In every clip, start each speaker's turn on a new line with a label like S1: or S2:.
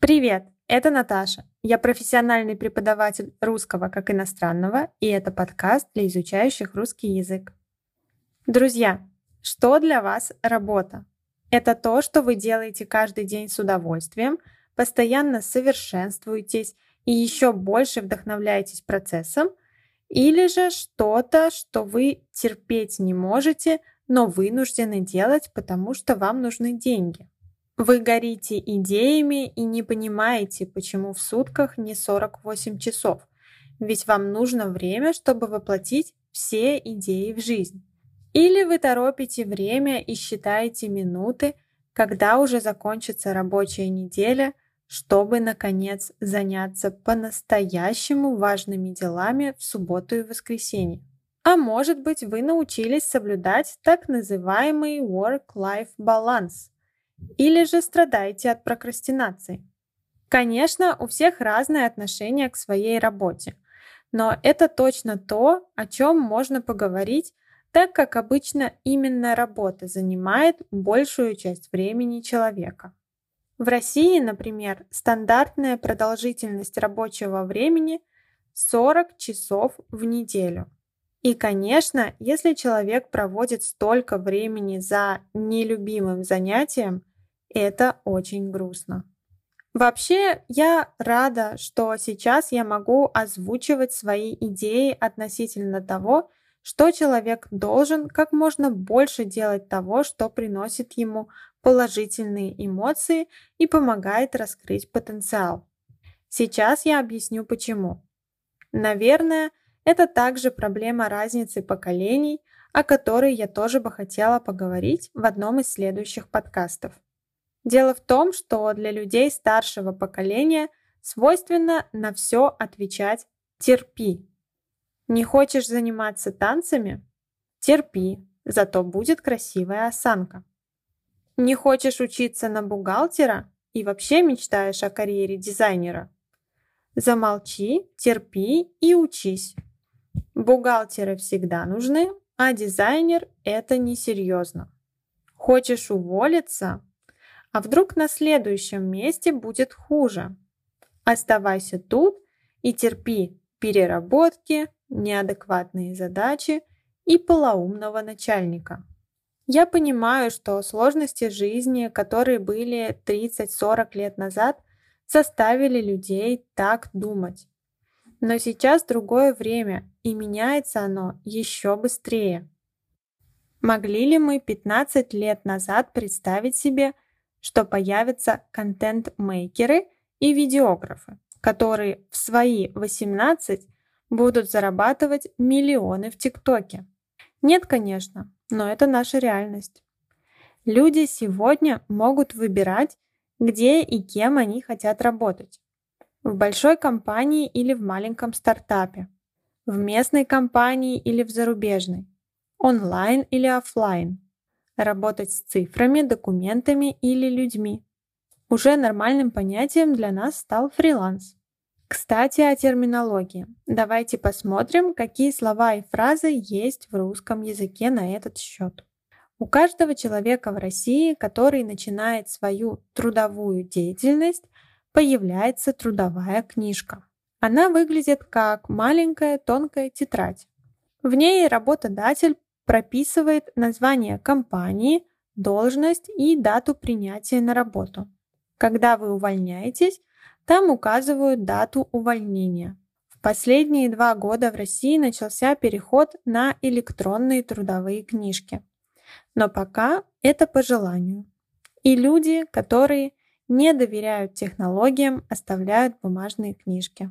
S1: Привет, это Наташа. Я профессиональный преподаватель русского как иностранного, и это подкаст для изучающих русский язык. Друзья, что для вас работа? Это то, что вы делаете каждый день с удовольствием, постоянно совершенствуетесь и еще больше вдохновляетесь процессом, или же что-то, что вы терпеть не можете, но вынуждены делать, потому что вам нужны деньги. Вы горите идеями и не понимаете, почему в сутках не 48 часов, ведь вам нужно время, чтобы воплотить все идеи в жизнь. Или вы торопите время и считаете минуты, когда уже закончится рабочая неделя, чтобы, наконец, заняться по-настоящему важными делами в субботу и воскресенье. А может быть, вы научились соблюдать так называемый work-life balance или же страдаете от прокрастинации. Конечно, у всех разное отношение к своей работе, но это точно то, о чем можно поговорить, так как обычно именно работа занимает большую часть времени человека. В России, например, стандартная продолжительность рабочего времени 40 часов в неделю. И, конечно, если человек проводит столько времени за нелюбимым занятием, это очень грустно. Вообще, я рада, что сейчас я могу озвучивать свои идеи относительно того, что человек должен как можно больше делать того, что приносит ему положительные эмоции и помогает раскрыть потенциал. Сейчас я объясню почему. Наверное, это также проблема разницы поколений, о которой я тоже бы хотела поговорить в одном из следующих подкастов. Дело в том, что для людей старшего поколения свойственно на все отвечать «терпи». Не хочешь заниматься танцами? Терпи, зато будет красивая осанка. Не хочешь учиться на бухгалтера и вообще мечтаешь о карьере дизайнера? Замолчи, терпи и учись. Бухгалтеры всегда нужны, а дизайнер – это несерьезно. Хочешь уволиться? А вдруг на следующем месте будет хуже? Оставайся тут и терпи переработки, неадекватные задачи и полоумного начальника. Я понимаю, что сложности жизни, которые были 30-40 лет назад, заставили людей так думать. Но сейчас другое время, и меняется оно еще быстрее. Могли ли мы 15 лет назад представить себе, что появятся контент-мейкеры и видеографы, которые в свои 18 будут зарабатывать миллионы в ТикТоке? Нет, конечно, но это наша реальность. Люди сегодня могут выбирать, где и кем они хотят работать. В большой компании или в маленьком стартапе. В местной компании или в зарубежной. Онлайн или офлайн. Работать с цифрами, документами или людьми. Уже нормальным понятием для нас стал фриланс. Кстати, о терминологии. Давайте посмотрим, какие слова и фразы есть в русском языке на этот счет. У каждого человека в России, который начинает свою трудовую деятельность, появляется трудовая книжка. Она выглядит как маленькая тонкая тетрадь. В ней работодатель прописывает название компании, должность и дату принятия на работу. Когда вы увольняетесь, там указывают дату увольнения. В последние два года в России начался переход на электронные трудовые книжки. Но пока это по желанию. И люди, которые не доверяют технологиям, оставляют бумажные книжки.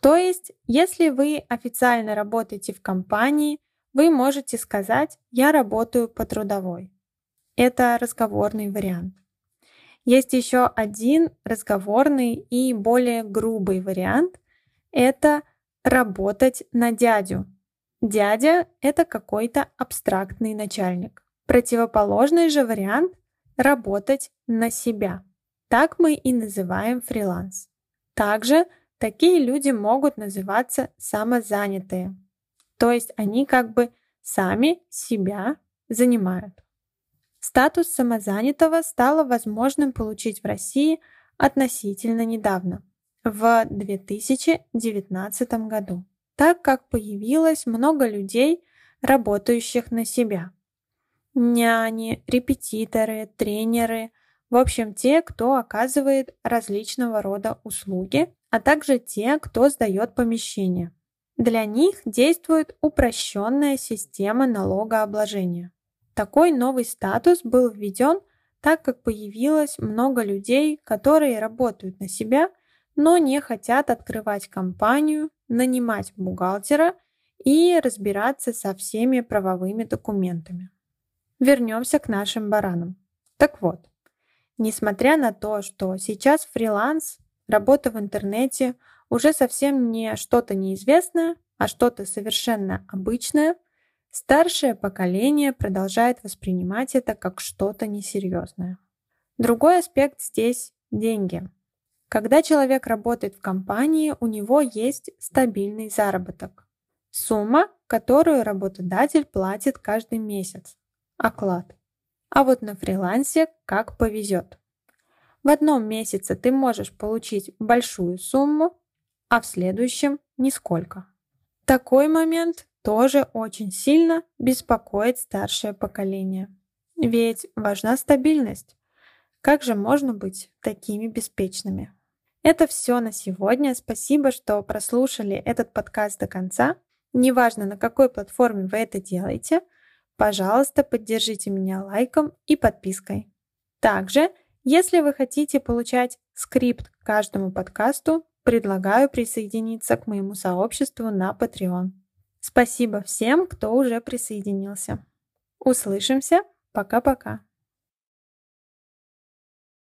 S1: То есть, если вы официально работаете в компании, вы можете сказать «я работаю по трудовой». Это разговорный вариант. Есть еще один разговорный и более грубый вариант. Это работать на дядю. Дядя – это какой-то абстрактный начальник. Противоположный же вариант – работать на себя. Так мы и называем фриланс. Также такие люди могут называться самозанятые. То есть они как бы сами себя занимают. Статус самозанятого стало возможным получить в России относительно недавно, в 2019 году, так как появилось много людей, работающих на себя. Няни, репетиторы, тренеры, в общем, те, кто оказывает различного рода услуги, а также те, кто сдает помещение. Для них действует упрощенная система налогообложения. Такой новый статус был введен, так как появилось много людей, которые работают на себя, но не хотят открывать компанию, нанимать бухгалтера и разбираться со всеми правовыми документами. Вернемся к нашим баранам. Так вот, несмотря на то, что сейчас фриланс, работа в интернете уже совсем не что-то неизвестное, а что-то совершенно обычное, старшее поколение продолжает воспринимать это как что-то несерьезное. Другой аспект здесь – деньги. Когда человек работает в компании, у него есть стабильный заработок. Сумма, которую работодатель платит каждый месяц. Оклад. А вот на фрилансе как повезет. В одном месяце ты можешь получить большую сумму, а в следующем – нисколько. Такой момент тоже очень сильно беспокоит старшее поколение. Ведь важна стабильность. Как же можно быть такими беспечными? Это все на сегодня. Спасибо, что прослушали этот подкаст до конца. Неважно, на какой платформе вы это делаете, пожалуйста, поддержите меня лайком и подпиской. Также, если вы хотите получать скрипт каждому подкасту, предлагаю присоединиться к моему сообществу на Patreon. Спасибо всем, кто уже присоединился. Услышимся. Пока-пока.